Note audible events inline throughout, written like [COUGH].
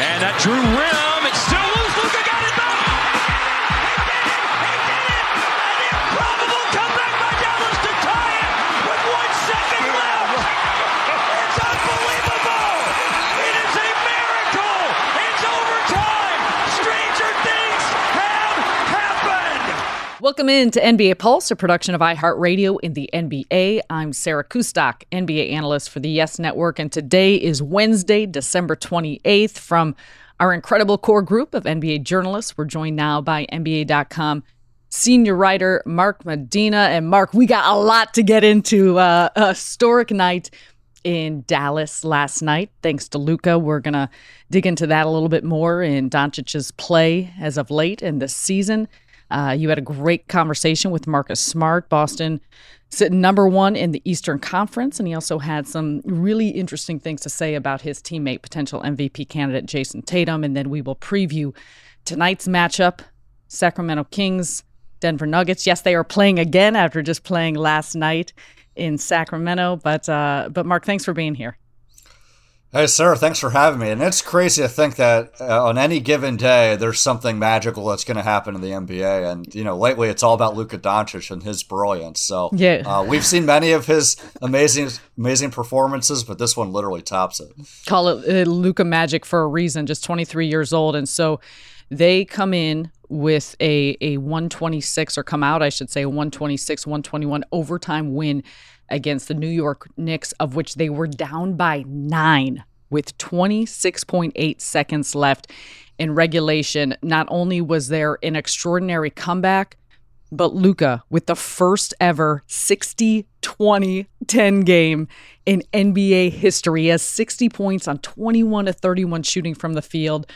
And that drew rim. Welcome in to NBA Pulse, a production of iHeartRadio in the NBA. I'm Sarah Kustok, NBA analyst for the Yes Network, and today is Wednesday, December 28th. From our incredible core group of NBA journalists, we're joined now by NBA.com senior writer Mark Medina. And Mark, we got a lot to get into. Uh, a historic night in Dallas last night, thanks to Luka. We're going to dig into that a little bit more in Doncic's play as of late in this season. Uh, you had a great conversation with Marcus Smart, Boston sitting number one in the Eastern Conference, and he also had some really interesting things to say about his teammate, potential MVP candidate Jayson Tatum. And then we will preview tonight's matchup: Sacramento Kings, Denver Nuggets. Yes, they are playing again after just playing last night in Sacramento. But uh, but Mark, thanks for being here. Hey, sir, thanks for having me. And it's crazy to think that uh, on any given day, there's something magical that's going to happen in the NBA. And, you know, lately it's all about Luka Doncic and his brilliance. So Yeah. uh, we've seen many of his amazing, amazing performances, but this one literally tops it. call it uh, Luka Magic for a reason, just 23 years old. And so they come in with a, a 126, or come out, I should say, a 126, 121 overtime win against the New York Knicks, of which they were down by nine with 26.8 seconds left in regulation. Not only was there an extraordinary comeback, but Luka with the first ever 60 20 10 game in NBA history. He has 60 points on 21 to 31 shooting from the field,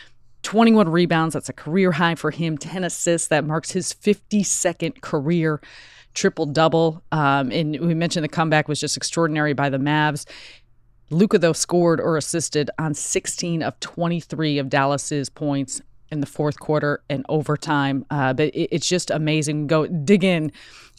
21 rebounds. That's a career high for him, 10 assists. That marks his 52nd career triple double. Um, and we mentioned the comeback was just extraordinary by the Mavs. Luka, though, scored or assisted on 16 of 23 of Dallas's points in the fourth quarter and overtime. Uh, but it, it's just amazing. Go dig in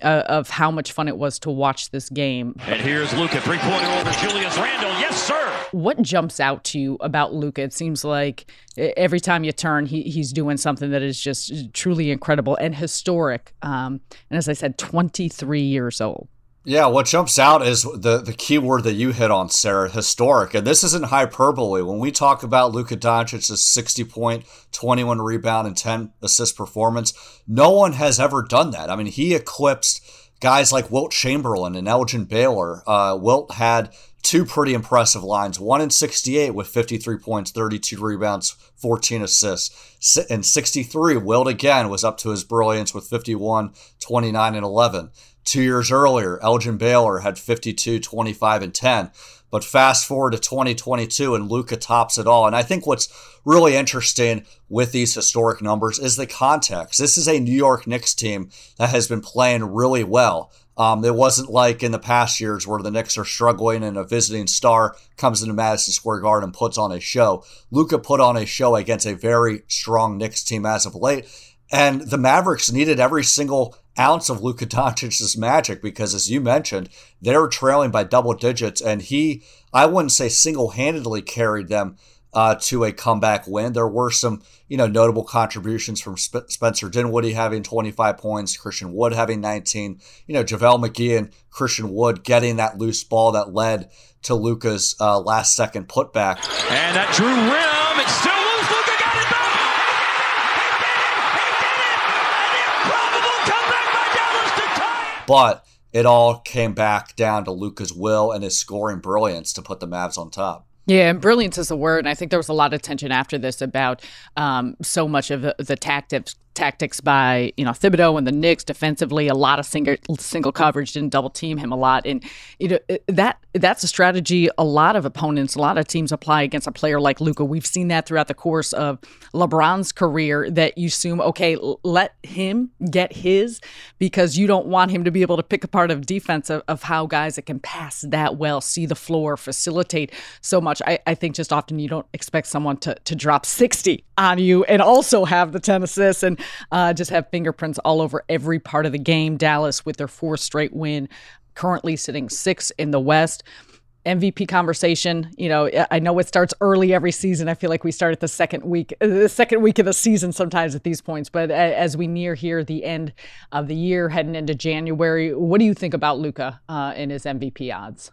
uh, of how much fun it was to watch this game. And here's Luka, three pointer over Julius Randle. Yes, sir. What jumps out to you about Luka? It seems like every time you turn, he, he's doing something that is just truly incredible and historic. Um, and as I said, 23 years old. Yeah, what jumps out is the the key word that you hit on, Sarah, historic. And this isn't hyperbole. When we talk about Luka Doncic's 60 point, 21 rebound, and 10 assist performance, no one has ever done that. I mean, he eclipsed guys like Wilt Chamberlain and Elgin Baylor. Uh, Wilt had two pretty impressive lines. One in 68 with 53 points, 32 rebounds, 14 assists. In 63, Wilt again was up to his brilliance with 51, 29, and 11. Two years earlier, Elgin Baylor had 52, 25, and 10. But fast forward to 2022 and Luka tops it all. And I think what's really interesting with these historic numbers is the context. This is a New York Knicks team that has been playing really well. Um, it wasn't like in the past years where the Knicks are struggling and a visiting star comes into Madison Square Garden and puts on a show. Luka put on a show against a very strong Knicks team as of late. And the Mavericks needed every single ounce of Luka Doncic's magic because, as you mentioned, they were trailing by double digits, and he, I wouldn't say single handedly carried them uh, to a comeback win. There were some, you know, notable contributions from Sp- Spencer Dinwiddie having 25 points, Christian Wood having 19, you know, JaVale McGee and Christian Wood getting that loose ball that led to Luka's uh, last second putback. And that drew rim. It's still loose. Luka got it back. He did it. He did it. An improbable comeback by Dallas to tie it. But it all came back down to Luka's will and his scoring brilliance to put the Mavs on top. Yeah, and brilliance is the word. And I think there was a lot of tension after this about um, so much of the, the tactics tactics by you know Thibodeau and the Knicks defensively. A lot of single single coverage didn't double team him a lot, and you know that that's a strategy a lot of opponents, a lot of teams apply against a player like Luka. We've seen that throughout the course of LeBron's career. That you assume, okay, let him get his because you don't want him to be able to pick apart of defense of, of how guys that can pass that well, see the floor, facilitate so much. I, I think just often you don't expect someone to to drop sixty on you and also have the ten assists and uh, just have fingerprints all over every part of the game. Dallas with their fourth straight win, currently sitting six in the West. MVP conversation. You know, I know it starts early every season. I feel like we start at the second week, the second week of the season sometimes at these points. But as we near here the end of the year, heading into January, what do you think about Luka uh, and his MVP odds?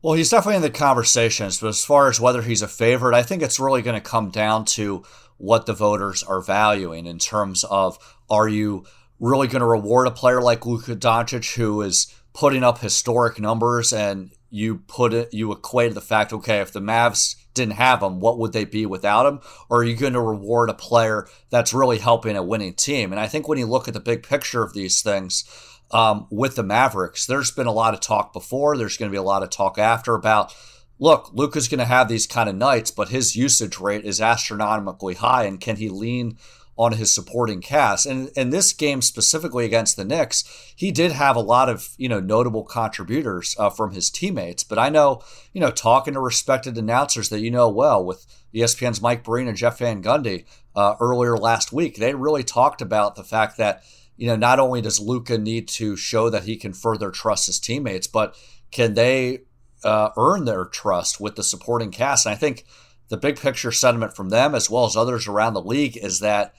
Well, he's definitely in the conversations, but as far as whether he's a favorite, I think it's really going to come down to what the voters are valuing in terms of are you really going to reward a player like Luka Doncic who is putting up historic numbers and you put it you equate the fact okay if the Mavs didn't have him what would they be without him? Or are you going to reward a player that's really helping a winning team? And I think when you look at the big picture of these things um, with the Mavericks there's been a lot of talk before. There's going to be a lot of talk after about look, Luka's going to have these kind of nights, but his usage rate is astronomically high. And can he lean on his supporting cast? And in this game specifically against the Knicks, he did have a lot of you know notable contributors uh, from his teammates. But I know you know talking to respected announcers that you know well with ESPN's Mike Breen and Jeff Van Gundy uh, earlier last week, they really talked about the fact that you know not only does Luka need to show that he can further trust his teammates, but can they uh, earn their trust with the supporting cast. And I think the big picture sentiment from them, as well as others around the league, is that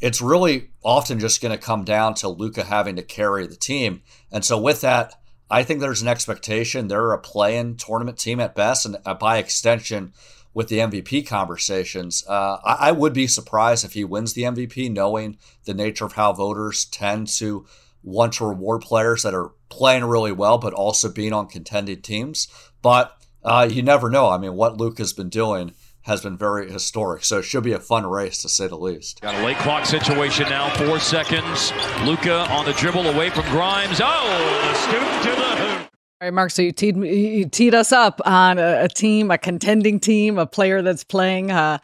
it's really often just going to come down to Luka having to carry the team. And so, with that, I think there's an expectation they're a play-in tournament team at best, and uh, by extension, with the MVP conversations, uh, I, I would be surprised if he wins the MVP, knowing the nature of how voters tend to want to reward players that are playing really well, but also being on contending teams. But uh, you never know. I mean, what Luke has been doing has been very historic. So it should be a fun race to say the least. Got a late clock situation now, four seconds. Luka on the dribble away from Grimes. Oh, the scoop to the hoop. All right, Mark. So you teed, you teed us up on a, a, team, a contending team, a player that's playing uh,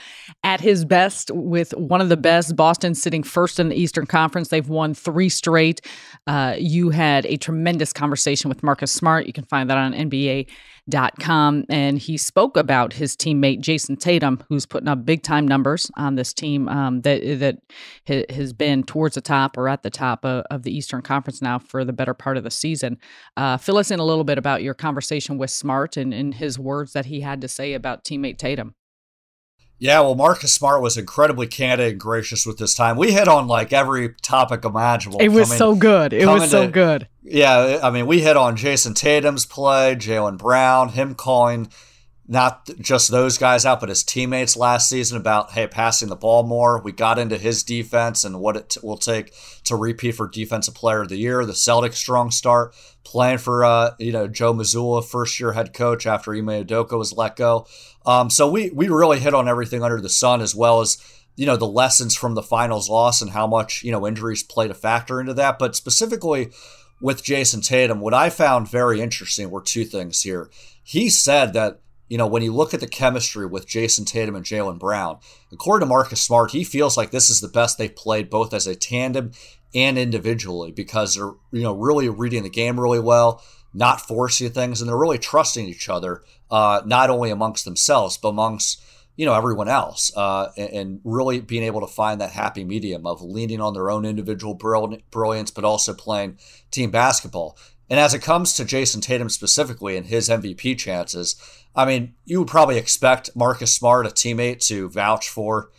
at his best with one of the best. Boston sitting first in the Eastern Conference. They've won three straight. Uh, you had a tremendous conversation with Marcus Smart. You can find that on NBA com and he spoke about his teammate Jayson Tatum who's putting up big time numbers on this team um, that that has been towards the top or at the top of, of, the Eastern Conference now for the better part of the season. Uh, fill us in a little bit about your conversation with Smart and, and his words that he had to say about teammate Tatum. Yeah, well, Marcus Smart was incredibly candid and gracious with this time. We hit on like every topic imaginable. It was coming, so good. It was so to, good. Yeah, I mean, we hit on Jayson Tatum's play, Jaylen Brown, him calling not just those guys out, but his teammates last season about, hey, passing the ball more. We got into his defense and what it will take to repeat for Defensive Player of the Year. The Celtics' strong start, playing for, uh, you know, Joe Mazzulla, first year head coach after Ime Udoka was let go. Um, so we, we really hit on everything under the sun as well as, you know, the lessons from the finals loss and how much, you know, injuries played a factor into that. But specifically with Jayson Tatum, what I found very interesting were two things here. He said that you know, when you look at the chemistry with Jayson Tatum and Jaylen Brown, according to Marcus Smart, he feels like this is the best they've played both as a tandem and individually because they're, you know, really reading the game really well, not forcing things, and they're really trusting each other, uh, not only amongst themselves, but amongst, you know, everyone else, uh, and, and, really being able to find that happy medium of leaning on their own individual brilliance, but also playing team basketball. And as it comes to Jayson Tatum specifically and his MVP chances, I mean, you would probably expect Marcus Smart, a teammate, to vouch for,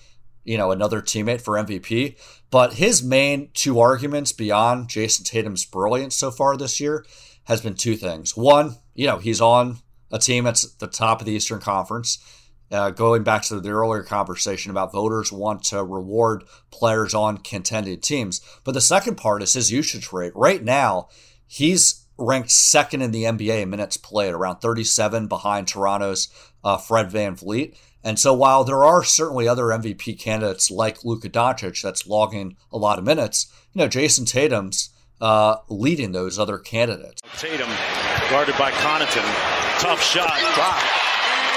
you know, another teammate for MVP. But his main two arguments beyond Jayson Tatum's brilliance so far this year has been two things. One, you know, he's on a team that's the top of the Eastern Conference. Uh, going back to the earlier conversation about voters want to reward players on contending teams. But the second part is his usage rate. Right now, he's ranked second in the NBA in minutes played, around 37 behind Toronto's uh, Fred VanVleet. And so while there are certainly other MVP candidates like Luka Doncic that's logging a lot of minutes, you know, Jayson Tatum's uh, leading those other candidates. Tatum guarded by Connaughton. Tough shot.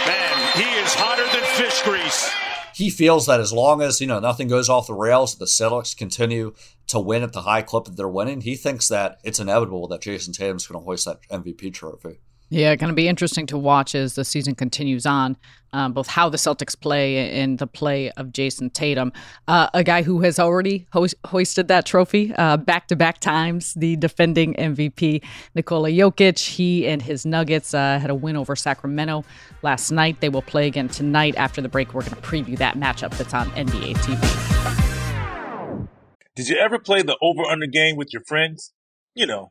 Man, he is hotter than fish grease he feels that as long as you know nothing goes off the rails, the Celtics continue to win at the high clip that they're winning. He thinks that it's inevitable that Jayson Tatum's going to hoist that MVP trophy. Yeah, going to be interesting to watch as the season continues on, um, both how the Celtics play and the play of Jayson Tatum, uh, a guy who has already ho- hoisted that trophy back to back times, the defending MVP, Nikola Jokic. He and his Nuggets uh, had a win over Sacramento last night. They will play again tonight. After the break, we're going to preview that matchup that's on NBA TV. Did you ever play the over under game with your friends? You know,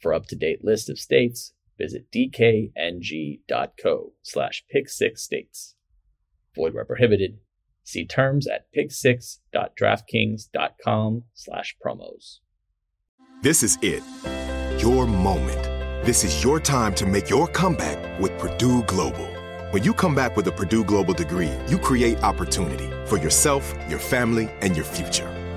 For up-to-date list of states, visit dkng.co slash pick6states. Void where prohibited. See terms at pick6.draftkings.com slash promos. This is it. Your moment. This is your time to make your comeback with Purdue Global. When you come back with a Purdue Global degree, you create opportunity for yourself, your family, and your future.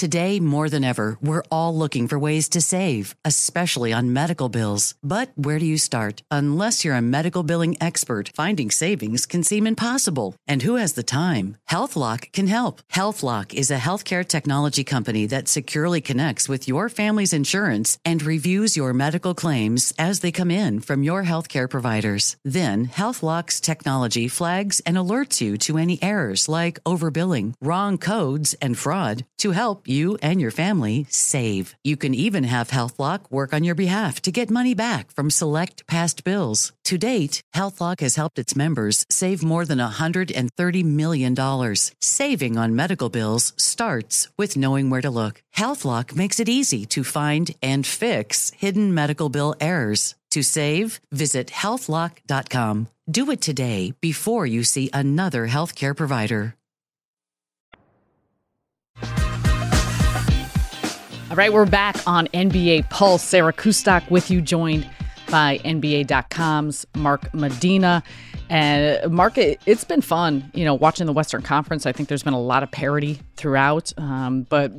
Today, more than ever, we're all looking for ways to save, especially on medical bills. But where do you start? Unless you're a medical billing expert, finding savings can seem impossible. And who has the time? HealthLock can help. HealthLock is a healthcare technology company that securely connects with your family's insurance and reviews your medical claims as they come in from your healthcare providers. Then, HealthLock's technology flags and alerts you to any errors like overbilling, wrong codes, and fraud to help you and your family save. You can even have HealthLock work on your behalf to get money back from select past bills. To date, HealthLock has helped its members save more than $130 million. Saving on medical bills starts with knowing where to look. HealthLock makes it easy to find and fix hidden medical bill errors. To save, visit healthlock.com. Do it today before you see another healthcare provider. Right, we're back on NBA Pulse. Sarah Kustok with you, joined by NBA.com's Mark Medina. And Mark, it, has been fun, you know, watching the Western Conference. I think there's been a lot of parity throughout. Um, but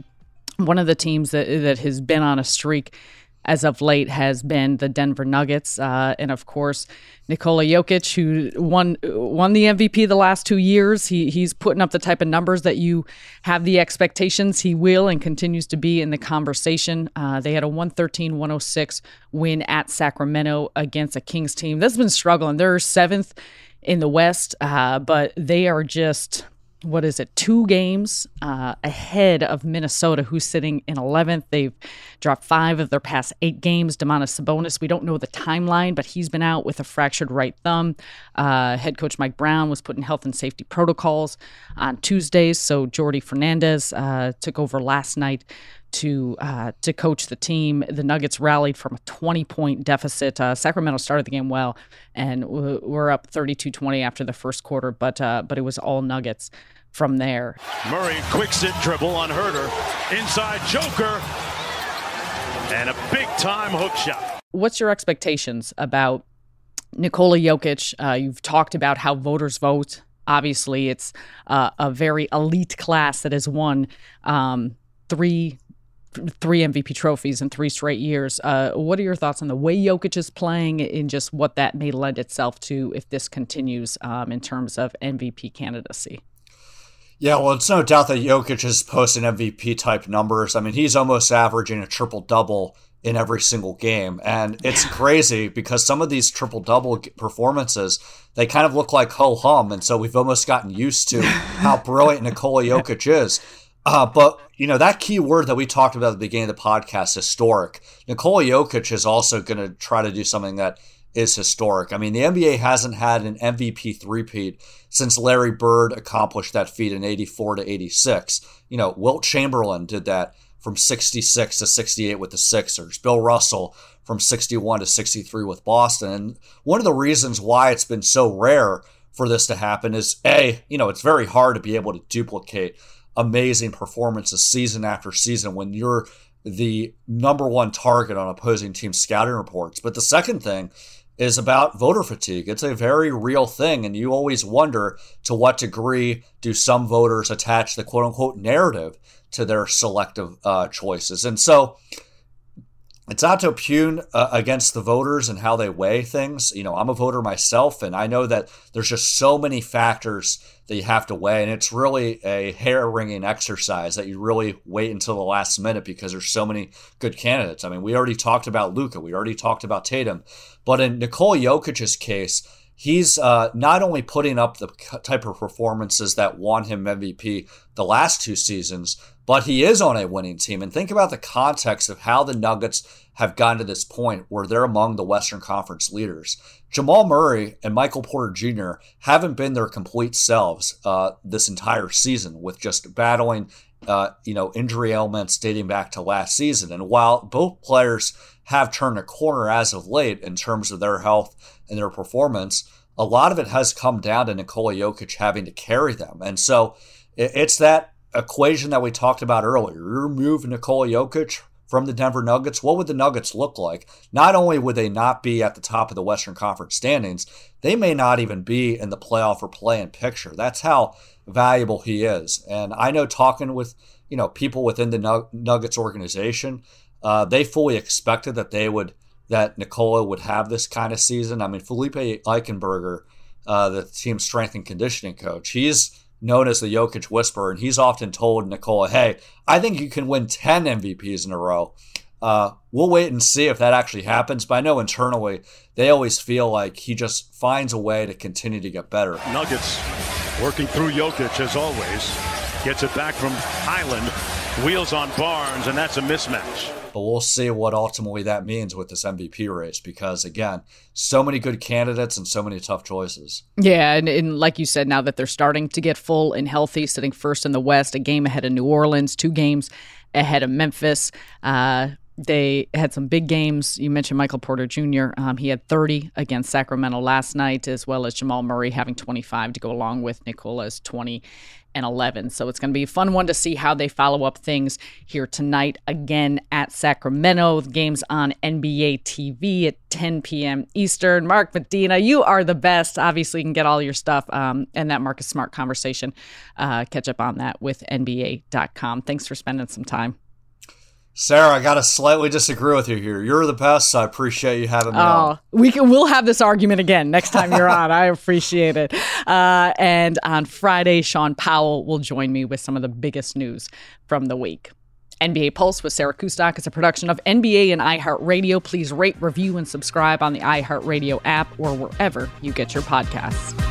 one of the teams that that has been on a streak as of late has been the Denver Nuggets, uh, and of course Nikola Jokic, who won won the MVP the last two years. He he's putting up the type of numbers that you have the expectations he will and continues to be in the conversation. Uh, they had a 113-106 win at Sacramento against a Kings team that's been struggling. They're seventh in the West, uh, but they are just what is it, two games uh, ahead of Minnesota, who's sitting in 11th. They've dropped five of their past eight games. Domantas Sabonis, we don't know the timeline, but he's been out with a fractured right thumb. Uh, head coach Mike Brown was put in health and safety protocols on Tuesdays, so Jordi Fernandez uh, took over last night to uh, to coach the team. The Nuggets rallied from a 20 point deficit. Uh, Sacramento started the game well, and we're up 32-20 after the first quarter, but uh, but it was all Nuggets from there. Murray quick sit dribble on Huerter, inside Joker, and a big time hook shot. What's your expectations about Nikola Jokic? Uh, you've talked about how voters vote. Obviously, it's uh, a very elite class that has won um, three three MVP trophies in three straight years. Uh, what are your thoughts on the way Jokic is playing and just what that may lend itself to if this continues um, in terms of MVP candidacy? Yeah, well, it's no doubt that Jokic is posting MVP type numbers. I mean, he's almost averaging a triple double in every single game. And it's [LAUGHS] crazy because some of these triple double performances, they kind of look like ho hum. And so we've almost gotten used to [LAUGHS] how brilliant Nikola Jokic is. Uh, but you know that key word that we talked about at the beginning of the podcast, historic. Nikola Jokic is also going to try to do something that is historic. I mean, the NBA hasn't had an MVP three-peat since Larry Bird accomplished that feat in 84 to 86. You know, Wilt Chamberlain did that from 66 to 68 with the Sixers. Bill Russell from 61 to 63 with Boston. And one of the reasons why it's been so rare for this to happen is A, you know, it's very hard to be able to duplicate amazing performances season after season when you're the number one target on opposing team scouting reports. But the second thing is about voter fatigue. It's a very real thing, and you always wonder to what degree do some voters attach the quote unquote narrative to their selective uh, choices. And so it's not to impugn uh, against the voters and how they weigh things. You know, I'm a voter myself, and I know that there's just so many factors that you have to weigh, and it's really a hair wringing exercise that you really wait until the last minute because there's so many good candidates. I mean, we already talked about Luka, we already talked about Tatum, but in Nikola Jokic's case, he's uh, not only putting up the type of performances that won him MVP the last two seasons, but he is on a winning team. And think about the context of how the Nuggets have gotten to this point where they're among the Western Conference leaders. Jamal Murray and Michael Porter Jr. haven't been their complete selves uh, this entire season, with just battling, uh, you know, injury ailments dating back to last season. And while both players have turned a corner as of late in terms of their health and their performance, a lot of it has come down to Nikola Jokic having to carry them. And so it's that equation that we talked about earlier. You remove Nikola Jokic from the Denver Nuggets, what would the Nuggets look like? Not only would they not be at the top of the Western Conference standings, they may not even be in the playoff or play in picture. That's how valuable he is. And I know talking with you know people within the Nuggets organization, uh, they fully expected that they would that Nikola would have this kind of season. I mean, Felipe Eichenberger, uh, the team's strength and conditioning coach, he's known as the Jokic Whisperer, and he's often told Nikola, "Hey, I think you can win ten MVPs in a row." Uh, we'll wait and see if that actually happens. But I know internally they always feel like he just finds a way to continue to get better. Nuggets working through Jokic as always. Gets it back from Hyland. Wheels on Barnes, and that's a mismatch. But we'll see what ultimately that means with this MVP race because, again, so many good candidates and so many tough choices. Yeah. And, and, like you said, now that they're starting to get full and healthy, sitting first in the West, a game ahead of New Orleans, two games ahead of Memphis. Uh, they had some big games. You mentioned Michael Porter Jr. Um, he had 30 against Sacramento last night, as well as Jamal Murray having 25 to go along with Nikola's 20 and 11. So it's going to be a fun one to see how they follow up things here tonight again at Sacramento. The game's on NBA TV at 10 p.m. Eastern. Mark Medina, you are the best. Obviously, you can get all your stuff um, and that Marcus Smart conversation. Uh, catch up on that with NBA.com. Thanks for spending some time. Sarah, I gotta slightly disagree with you here. You're the best. I appreciate you having me oh, on. We can, we'll have this argument again next time you're on. I appreciate it. Uh, and on Friday, Sean Powell will join me with some of the biggest news from the week. NBA Pulse with Sarah Kustok is a production of NBA and iHeartRadio. Please rate, review, and subscribe on the iHeartRadio app or wherever you get your podcasts.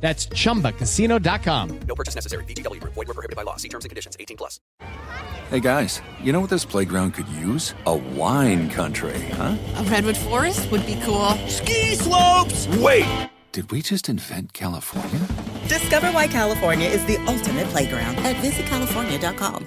That's ChumbaCasino.com. No purchase necessary. VGW. Void were prohibited by law. See terms and conditions. 18 plus. Hey, guys. You know what this playground could use? A wine country, huh? A redwood forest would be cool. Ski slopes! Wait! Did we just invent California? Discover why California is the ultimate playground at visitcalifornia.com.